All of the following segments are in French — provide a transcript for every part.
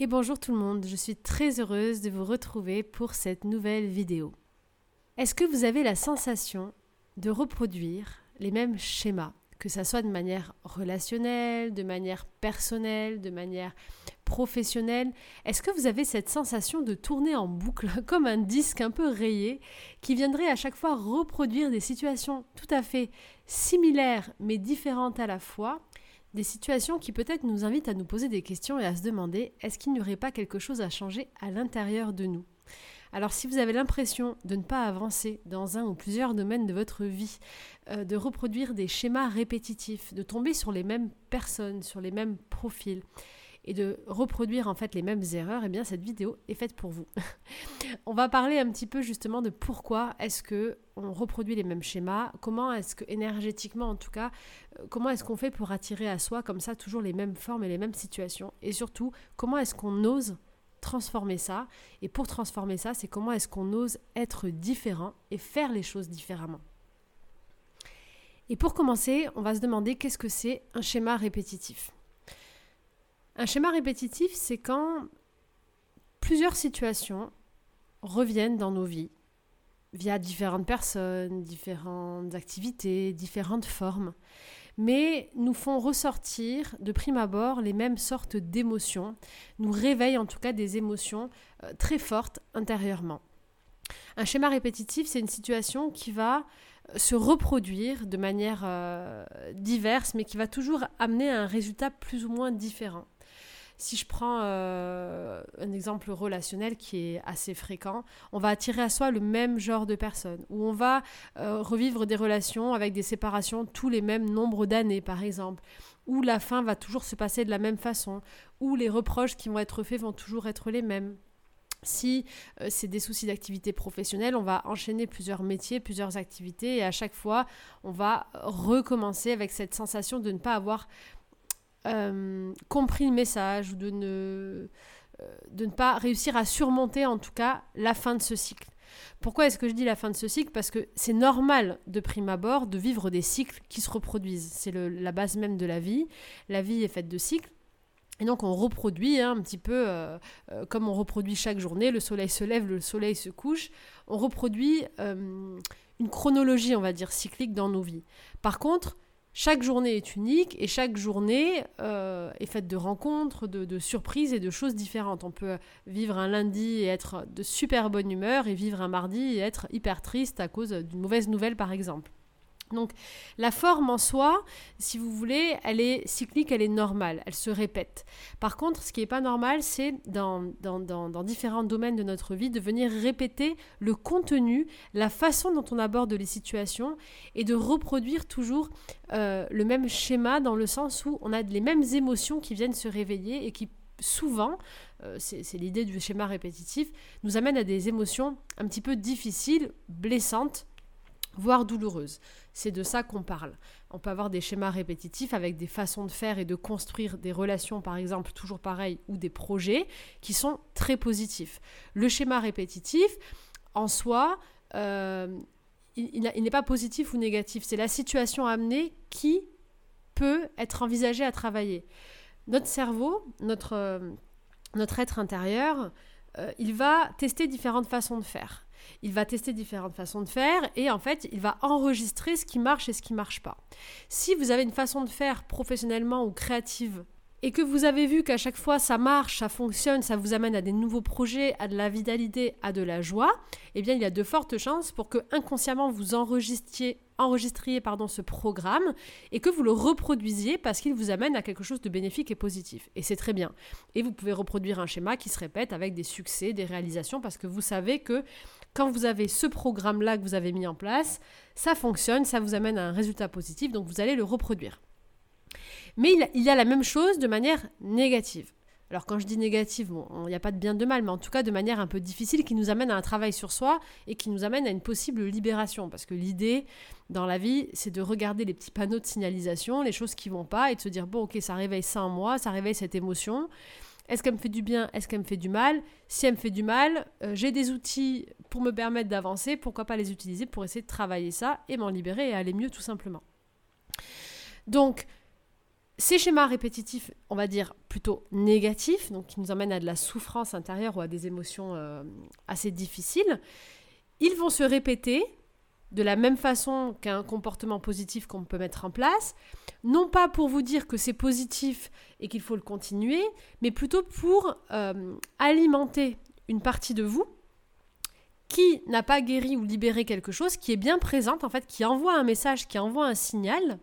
Et bonjour tout le monde, je suis très heureuse de vous retrouver pour cette nouvelle vidéo. Est-ce que vous avez la sensation de reproduire les mêmes schémas, que ce soit de manière relationnelle, de manière personnelle, de manière professionnelle? Est-ce que vous avez cette sensation de tourner en boucle comme un disque un peu rayé qui viendrait à chaque fois reproduire des situations tout à fait similaires mais différentes à la fois? Des situations qui peut-être nous invitent à nous poser des questions et à se demander est-ce qu'il n'y aurait pas quelque chose à changer à l'intérieur de nous? Alors si vous avez l'impression de ne pas avancer dans un ou plusieurs domaines de votre vie, euh, de reproduire des schémas répétitifs, de tomber sur les mêmes personnes, sur les mêmes profils, et de reproduire en fait les mêmes erreurs, eh bien cette vidéo est faite pour vous. on va parler un petit peu justement de pourquoi est-ce que on reproduit les mêmes schémas, comment est-ce que énergétiquement en tout cas, euh, comment est-ce qu'on fait pour attirer à soi comme ça toujours les mêmes formes et les mêmes situations et surtout comment est-ce qu'on ose transformer ça et pour transformer ça, c'est comment est-ce qu'on ose être différent et faire les choses différemment. Et pour commencer, on va se demander qu'est-ce que c'est un schéma répétitif. Un schéma répétitif, c'est quand plusieurs situations reviennent dans nos vies via différentes personnes, différentes activités, différentes formes, mais nous font ressortir de prime abord les mêmes sortes d'émotions, nous réveillent en tout cas des émotions euh, très fortes intérieurement. Un schéma répétitif, c'est une situation qui va euh, se reproduire de manière euh, diverse, mais qui va toujours amener à un résultat plus ou moins différent. Si je prends euh, un exemple relationnel qui est assez fréquent, on va attirer à soi le même genre de personnes, ou on va euh, revivre des relations avec des séparations tous les mêmes nombres d'années, par exemple, où la fin va toujours se passer de la même façon, où les reproches qui vont être faits vont toujours être les mêmes. Si euh, c'est des soucis d'activité professionnelle, on va enchaîner plusieurs métiers, plusieurs activités et à chaque fois, on va recommencer avec cette sensation de ne pas avoir euh, compris le message ou de ne, euh, de ne pas réussir à surmonter en tout cas la fin de ce cycle. Pourquoi est-ce que je dis la fin de ce cycle? Parce que c'est normal de prime abord de vivre des cycles qui se reproduisent. C'est la base même de la vie. La vie est faite de cycles. Et donc on reproduit hein, un petit peu euh, comme on reproduit chaque journée, le soleil se lève, le soleil se couche, on reproduit une chronologie, on va dire, cyclique dans nos vies. Par contre, chaque journée est unique et chaque journée euh, est faite de rencontres, de, surprises et de choses différentes. On peut vivre un lundi et être de super bonne humeur et vivre un mardi et être hyper triste à cause d'une mauvaise nouvelle par exemple. Donc la forme en soi, si vous voulez, elle est cyclique, elle est normale, elle se répète. Par contre, ce qui n'est pas normal, c'est dans, dans, différents domaines de notre vie de venir répéter le contenu, la façon dont on aborde les situations et de reproduire toujours euh, le même schéma dans le sens où on a les mêmes émotions qui viennent se réveiller et qui souvent, euh, c'est l'idée du schéma répétitif, nous amènent à des émotions un petit peu difficiles, blessantes voire douloureuse. C'est de ça qu'on parle. On peut avoir des schémas répétitifs avec des façons de faire et de construire des relations, par exemple, toujours pareil, ou des projets qui sont très positifs. Le schéma répétitif, en soi, euh, il, n'est pas positif ou négatif. C'est la situation amenée qui peut être envisagée à travailler. Notre cerveau, notre, euh, notre être intérieur, euh, il va tester différentes façons de faire il va tester différentes façons de faire et en fait, il va enregistrer ce qui marche et ce qui marche pas. Si vous avez une façon de faire professionnellement ou créative et que vous avez vu qu'à chaque fois ça marche, ça fonctionne, ça vous amène à des nouveaux projets, à de la vitalité, à de la joie, eh bien il y a de fortes chances pour que inconsciemment vous enregistriez, enregistriez pardon, ce programme et que vous le reproduisiez parce qu'il vous amène à quelque chose de bénéfique et positif. Et c'est très bien. Et vous pouvez reproduire un schéma qui se répète avec des succès, des réalisations parce que vous savez que quand vous avez ce programme-là que vous avez mis en place, ça fonctionne, ça vous amène à un résultat positif, donc vous allez le reproduire. Mais il y a la même chose de manière négative. Alors quand je dis négative, il n'y a pas de bien de mal, mais en tout cas de manière un peu difficile qui nous amène à un travail sur soi et qui nous amène à une possible libération. Parce que l'idée dans la vie, c'est de regarder les petits panneaux de signalisation, les choses qui vont pas, et de se dire, bon ok, ça réveille ça en moi, ça réveille cette émotion. Est-ce qu'elle me fait du bien Est-ce qu'elle me fait du mal? Si elle me fait du mal, euh, j'ai des outils pour me permettre d'avancer. Pourquoi pas les utiliser pour essayer de travailler ça et m'en libérer et aller mieux tout simplement. Donc, Ces schémas répétitifs, on va dire plutôt négatifs, donc qui nous emmènent à de la souffrance intérieure ou à des émotions euh, assez difficiles, ils vont se répéter de la même façon qu'un comportement positif qu'on peut mettre en place, non pas pour vous dire que c'est positif et qu'il faut le continuer, mais plutôt pour euh, alimenter une partie de vous qui n'a pas guéri ou libéré quelque chose, qui est bien présente, en fait, qui envoie un message, qui envoie un signal,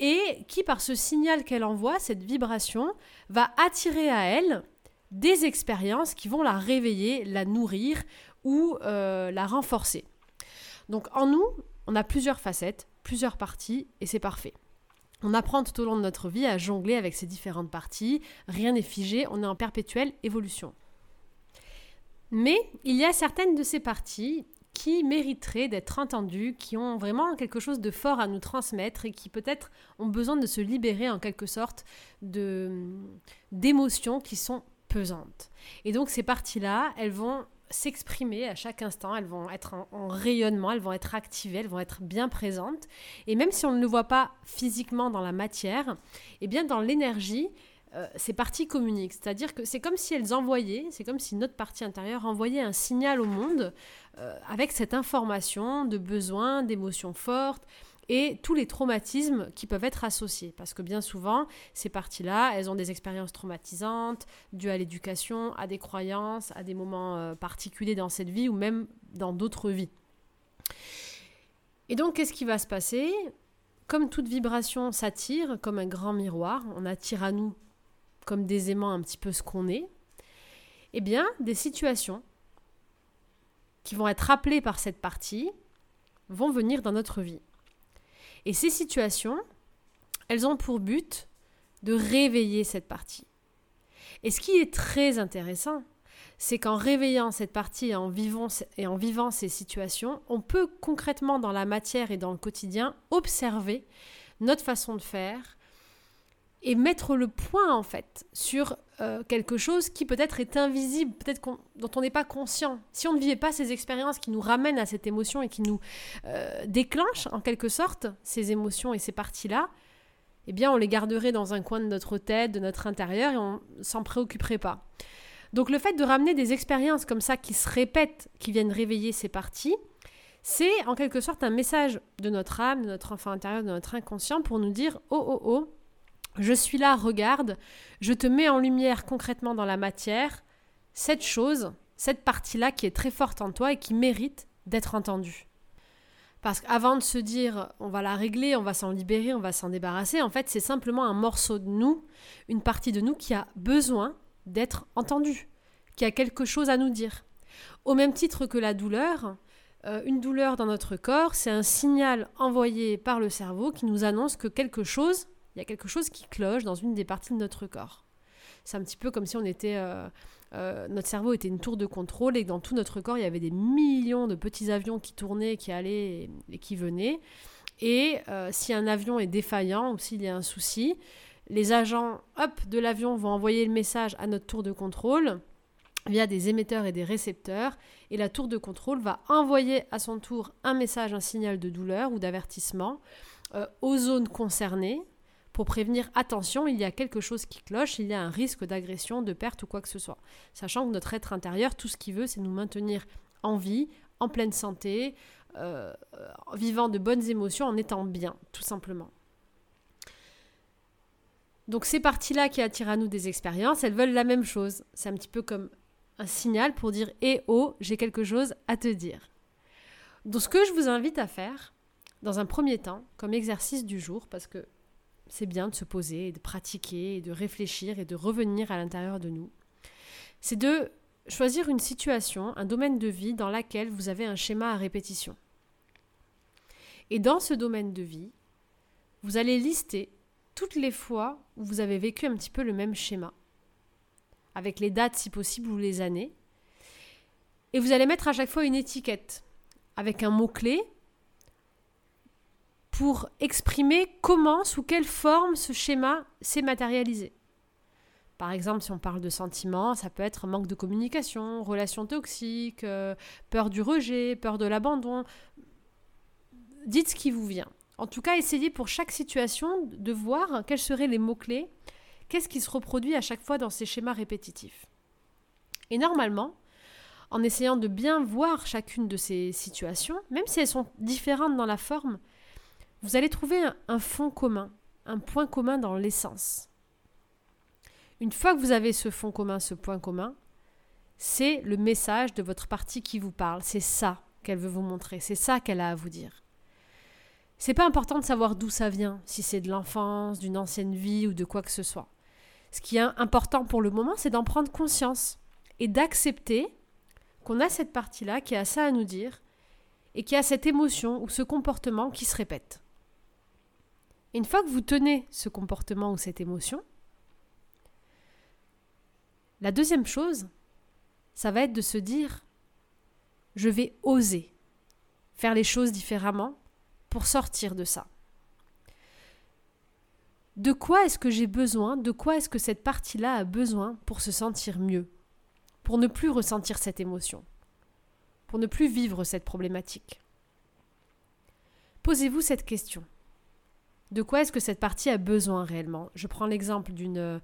et qui, par ce signal qu'elle envoie, cette vibration, va attirer à elle des expériences qui vont la réveiller, la nourrir ou euh, la renforcer. Donc en nous, on a plusieurs facettes, plusieurs parties, et c'est parfait. On apprend tout au long de notre vie à jongler avec ces différentes parties, rien n'est figé, on est en perpétuelle évolution. Mais il y a certaines de ces parties qui mériteraient d'être entendues, qui ont vraiment quelque chose de fort à nous transmettre et qui peut-être ont besoin de se libérer en quelque sorte de d'émotions qui sont pesantes. Et donc ces parties-là, elles vont s'exprimer à chaque instant, elles vont être en, rayonnement, elles vont être activées, elles vont être bien présentes. Et même si on ne le voit pas physiquement dans la matière, eh bien dans l'énergie, euh, ces parties communiquent. C'est-à-dire que c'est comme si elles envoyaient, c'est comme si notre partie intérieure envoyait un signal au monde euh, avec cette information de besoins, d'émotions fortes et tous les traumatismes qui peuvent être associés. Parce que bien souvent, ces parties-là, elles ont des expériences traumatisantes, dues à l'éducation, à des croyances, à des moments euh, particuliers dans cette vie ou même dans d'autres vies. Et donc, qu'est-ce qui va se passer? Comme toute vibration s'attire, comme un grand miroir, on attire à nous comme des aimants un petit peu ce qu'on est, eh bien, des situations qui vont être rappelées par cette partie vont venir dans notre vie. Et ces situations, elles ont pour but de réveiller cette partie. Et ce qui est très intéressant, c'est qu'en réveillant cette partie et en, vivant, ces situations, on peut concrètement dans la matière et dans le quotidien observer notre façon de faire, et mettre le point en fait sur euh, quelque chose qui peut-être est invisible, peut-être dont on n'est pas conscient. Si on ne vivait pas ces expériences qui nous ramènent à cette émotion et qui nous euh, déclenchent en quelque sorte ces émotions et ces parties-là, eh bien on les garderait dans un coin de notre tête, de notre intérieur et on s'en préoccuperait pas. Donc le fait de ramener des expériences comme ça qui se répètent, qui viennent réveiller ces parties, c'est en quelque sorte un message de notre âme, de notre enfant intérieur, de notre inconscient pour nous dire oh oh oh, je suis là, regarde, je te mets en lumière concrètement dans la matière cette chose, cette partie-là qui est très forte en toi et qui mérite d'être entendue. Parce qu'avant de se dire on va la régler, on va s'en libérer, on va s'en débarrasser, en fait c'est simplement un morceau de nous, une partie de nous qui a besoin d'être entendue, qui a quelque chose à nous dire. Au même titre que la douleur, euh, une douleur dans notre corps, c'est un signal envoyé par le cerveau qui nous annonce que quelque chose il y a quelque chose qui cloche dans une des parties de notre corps. C'est un petit peu comme si on était, euh, euh, notre cerveau était une tour de contrôle et dans tout notre corps, il y avait des millions de petits avions qui tournaient, qui allaient et, qui venaient. Et euh, si un avion est défaillant ou s'il y a un souci, les agents hop, de l'avion vont envoyer le message à notre tour de contrôle via des émetteurs et des récepteurs, et la tour de contrôle va envoyer à son tour un message, un signal de douleur ou d'avertissement aux zones concernées, pour prévenir attention, il y a quelque chose qui cloche, il y a un risque d'agression, de perte ou quoi que ce soit. Sachant que notre être intérieur, tout ce qu'il veut, c'est nous maintenir en vie, en pleine santé, euh, vivant de bonnes émotions, en étant bien, tout simplement. Donc ces parties-là qui attirent à nous des expériences, elles veulent la même chose. C'est un petit peu comme un signal pour dire Eh oh, j'ai quelque chose à te dire. Donc ce que je vous invite à faire, dans un premier temps, comme exercice du jour, parce que c'est bien de se poser, de pratiquer, de réfléchir et de revenir à l'intérieur de nous. C'est de choisir une situation, un domaine de vie dans laquelle vous avez un schéma à répétition. Et dans ce domaine de vie, vous allez lister toutes les fois où vous avez vécu un petit peu le même schéma, avec les dates si possible ou les années. Et vous allez mettre à chaque fois une étiquette avec un mot-clé pour exprimer comment, sous quelle forme ce schéma s'est matérialisé. Par exemple, si on parle de sentiments, ça peut être manque de communication, relations toxiques, euh, peur du rejet, peur de l'abandon. Dites ce qui vous vient. En tout cas, essayez pour chaque situation de voir quels seraient les mots-clés, qu'est-ce qui se reproduit à chaque fois dans ces schémas répétitifs? Et normalement, en essayant de bien voir chacune de ces situations, même si elles sont différentes dans la forme, vous allez trouver un, fond commun, un point commun dans l'essence. Une fois que vous avez ce fond commun, ce point commun, c'est le message de votre partie qui vous parle. C'est ça qu'elle veut vous montrer. C'est ça qu'elle a à vous dire. C'est pas important de savoir d'où ça vient, si c'est de l'enfance, d'une ancienne vie ou de quoi que ce soit. Ce qui est important pour le moment, c'est d'en prendre conscience et d'accepter qu'on a cette partie-là qui a ça à nous dire et qui a cette émotion ou ce comportement qui se répète. Une fois que vous tenez ce comportement ou cette émotion, la deuxième chose, ça va être de se dire je vais oser faire les choses différemment pour sortir de ça. De quoi est-ce que j'ai besoin De quoi est-ce que cette partie-là a besoin pour se sentir mieux Pour ne plus ressentir cette émotion Pour ne plus vivre cette problématique? Posez-vous cette question. De quoi est-ce que cette partie a besoin réellement? Je prends l'exemple d'une euh,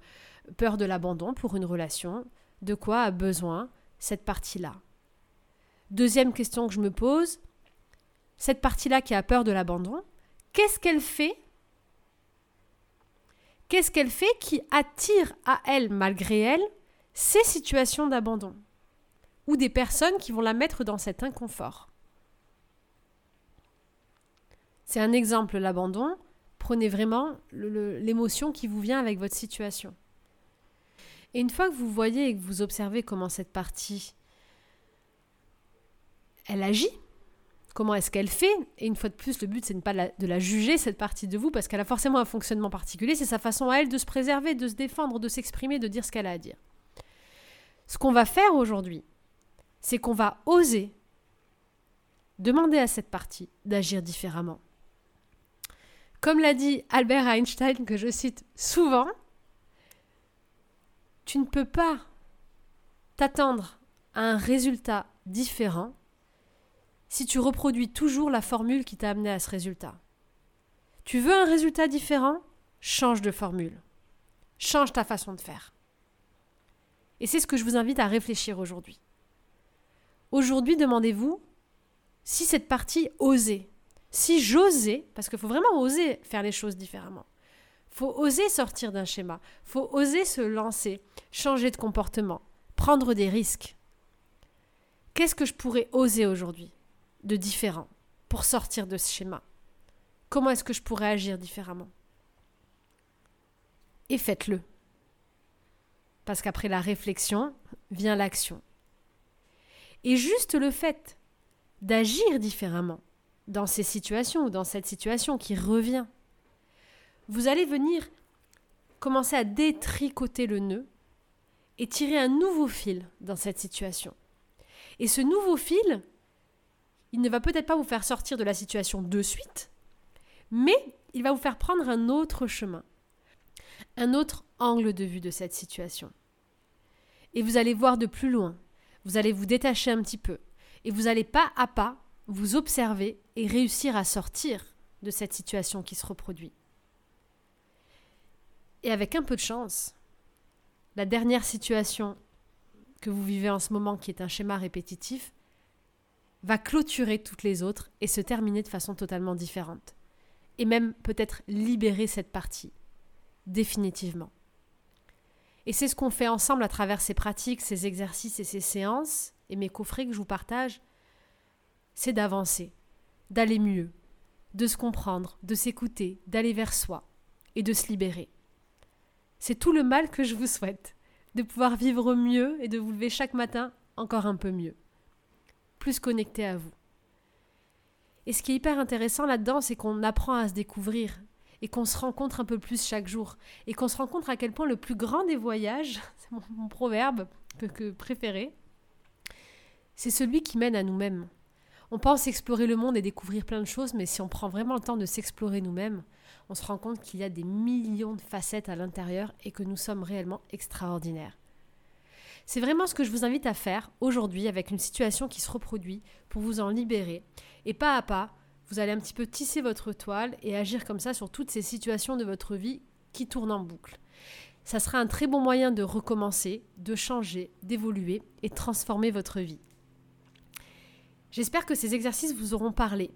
peur de l'abandon pour une relation. De quoi a besoin cette partie-là? Deuxième question que je me pose, cette partie-là qui a peur de l'abandon, qu'est-ce qu'elle fait? Qu'est-ce qu'elle fait qui attire à elle, malgré elle, ces situations d'abandon? Ou des personnes qui vont la mettre dans cet inconfort? C'est un exemple, l'abandon. Prenez vraiment l'émotion qui vous vient avec votre situation. Et une fois que vous voyez et que vous observez comment cette partie elle agit Comment est-ce qu'elle fait Et une fois de plus, le but, c'est pas de la juger, cette partie de vous, parce qu'elle a forcément un fonctionnement particulier. C'est sa façon à elle de se préserver, de se défendre, de s'exprimer, de dire ce qu'elle a à dire. Ce qu'on va faire aujourd'hui, c'est qu'on va oser demander à cette partie d'agir différemment. Comme l'a dit Albert Einstein, que je cite souvent, tu ne peux pas t'attendre à un résultat différent si tu reproduis toujours la formule qui t'a amené à ce résultat. Tu veux un résultat différent? Change de formule. Change ta façon de faire. Et c'est ce que je vous invite à réfléchir aujourd'hui. Aujourd'hui, demandez-vous si cette partie osait, si j'osais, parce qu'il faut vraiment oser faire les choses différemment. faut oser sortir d'un schéma, faut oser se lancer, changer de comportement, prendre des risques. Qu'est-ce que je pourrais oser aujourd'hui de différent pour sortir de ce schéma? Comment est-ce que je pourrais agir différemment? Et faites-le. Parce qu'après la réflexion vient l'action. Et juste le fait d'agir différemment dans ces situations ou dans cette situation qui revient, vous allez venir commencer à détricoter le nœud et tirer un nouveau fil dans cette situation. Et ce nouveau fil, il ne va peut-être pas vous faire sortir de la situation de suite, mais il va vous faire prendre un autre chemin, un autre angle de vue de cette situation. Et vous allez voir de plus loin, vous allez vous détacher un petit peu, et vous allez pas à pas vous observer et réussir à sortir de cette situation qui se reproduit. Et avec un peu de chance, la dernière situation que vous vivez en ce moment, qui est un schéma répétitif, va clôturer toutes les autres et se terminer de façon totalement différente. Et même peut-être libérer cette partie, définitivement. Et c'est ce qu'on fait ensemble à travers ces pratiques, ces exercices et ces séances, et mes coffrets que je vous partage, c'est d'avancer, d'aller mieux, de se comprendre, de s'écouter, d'aller vers soi et de se libérer. C'est tout le mal que je vous souhaite, de pouvoir vivre mieux et de vous lever chaque matin encore un peu mieux plus connecté à vous. Et ce qui est hyper intéressant là-dedans, c'est qu'on apprend à se découvrir et qu'on se rencontre un peu plus chaque jour et qu'on se rencontre à quel point le plus grand des voyages, c'est mon, proverbe que, préféré, c'est celui qui mène à nous-mêmes. On pense explorer le monde et découvrir plein de choses, mais si on prend vraiment le temps de s'explorer nous-mêmes, on se rend compte qu'il y a des millions de facettes à l'intérieur et que nous sommes réellement extraordinaires. C'est vraiment ce que je vous invite à faire aujourd'hui avec une situation qui se reproduit pour vous en libérer et pas à pas Vous allez un petit peu tisser votre toile et agir comme ça sur toutes ces situations de votre vie qui tournent en boucle. Ça sera un très bon moyen de recommencer, de changer, d'évoluer et transformer votre vie. J'espère que ces exercices vous auront parlé.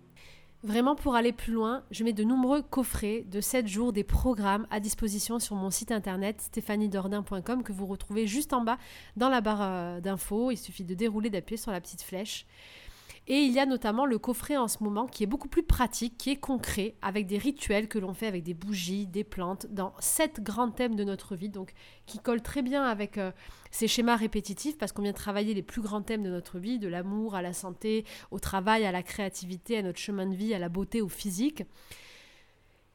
Vraiment, pour aller plus loin, je mets de nombreux coffrets de 7 jours des programmes à disposition sur mon site internet stéphaniedordin.com que vous retrouvez juste en bas dans la barre euh, d'infos. Il suffit de dérouler, d'appuyer sur la petite flèche. Et il y a notamment le coffret en ce moment qui est beaucoup plus pratique, qui est concret, avec des rituels que l'on fait avec des bougies, des plantes, dans sept grands thèmes de notre vie, donc qui collent très bien avec euh, ces schémas répétitifs, parce qu'on vient travailler les plus grands thèmes de notre vie, de l'amour à la santé, au travail, à la créativité, à notre chemin de vie, à la beauté, au physique.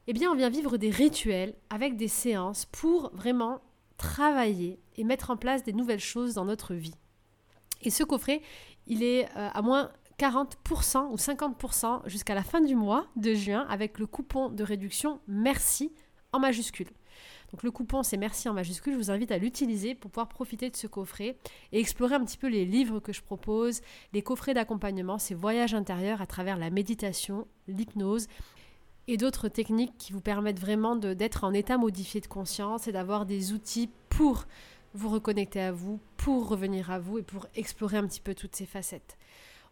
Eh bien, on vient vivre des rituels avec des séances pour vraiment travailler et mettre en place des nouvelles choses dans notre vie. Et ce coffret, il est euh, à moins 40% ou 50% jusqu'à la fin du mois de juin avec le coupon de réduction Merci en majuscule. Donc le coupon c'est Merci en majuscule, je vous invite à l'utiliser pour pouvoir profiter de ce coffret et explorer un petit peu les livres que je propose, les coffrets d'accompagnement, ces voyages intérieurs à travers la méditation, l'hypnose et d'autres techniques qui vous permettent vraiment d'être en état modifié de conscience et d'avoir des outils pour vous reconnecter à vous, pour revenir à vous et pour explorer un petit peu toutes ces facettes.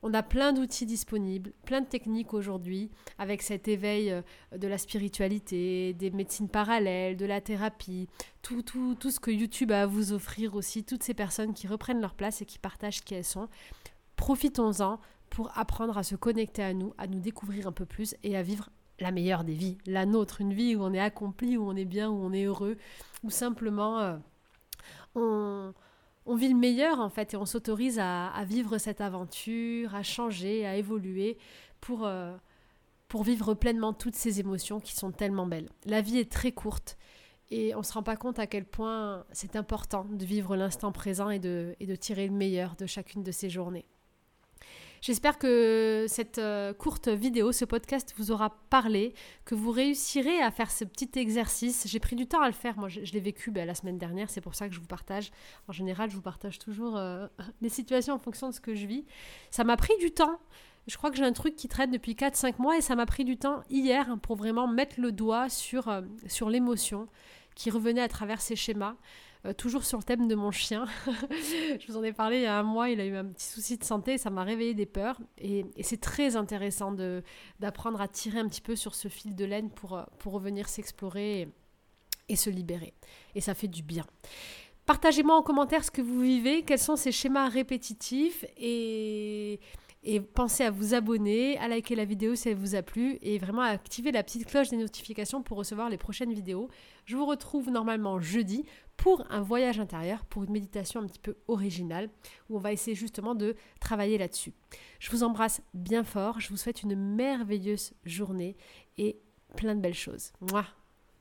On a plein d'outils disponibles, plein de techniques aujourd'hui, avec cet éveil euh, de la spiritualité, des médecines parallèles, de la thérapie, tout, tout, tout ce que YouTube a à vous offrir aussi, toutes ces personnes qui reprennent leur place et qui partagent qui elles sont. Profitons-en pour apprendre à se connecter à nous, à nous découvrir un peu plus et à vivre la meilleure des vies, la nôtre, une vie où on est accompli, où on est bien, où on est heureux, où simplement euh, on on vit le meilleur en fait et on s'autorise à, vivre cette aventure, à changer, à évoluer pour, euh, pour vivre pleinement toutes ces émotions qui sont tellement belles. La vie est très courte et on ne se rend pas compte à quel point c'est important de vivre l'instant présent et de, et de tirer le meilleur de chacune de ces journées. J'espère que cette euh, courte vidéo, ce podcast vous aura parlé, que vous réussirez à faire ce petit exercice. J'ai pris du temps à le faire, moi je, l'ai vécu ben, la semaine dernière, c'est pour ça que je vous partage. En général, je vous partage toujours euh, les situations en fonction de ce que je vis. Ça m'a pris du temps. Je crois que j'ai un truc qui traite depuis 4-5 mois et ça m'a pris du temps hier pour vraiment mettre le doigt sur, euh, sur l'émotion qui revenait à travers ces schémas. Euh, toujours sur le thème de mon chien. je vous en ai parlé il y a un mois, il a eu un petit souci de santé, ça m'a réveillé des peurs. Et, c'est très intéressant d'apprendre à tirer un petit peu sur ce fil de laine pour, euh, pour revenir s'explorer et, se libérer. Et ça fait du bien. Partagez-moi en commentaire ce que vous vivez, quels sont ces schémas répétitifs et et pensez à vous abonner, à liker la vidéo si elle vous a plu et vraiment à activer la petite cloche des notifications pour recevoir les prochaines vidéos. Je vous retrouve normalement jeudi pour un voyage intérieur, pour une méditation un petit peu originale, où on va essayer justement de travailler là-dessus. Je vous embrasse bien fort, je vous souhaite une merveilleuse journée et plein de belles choses. Moi.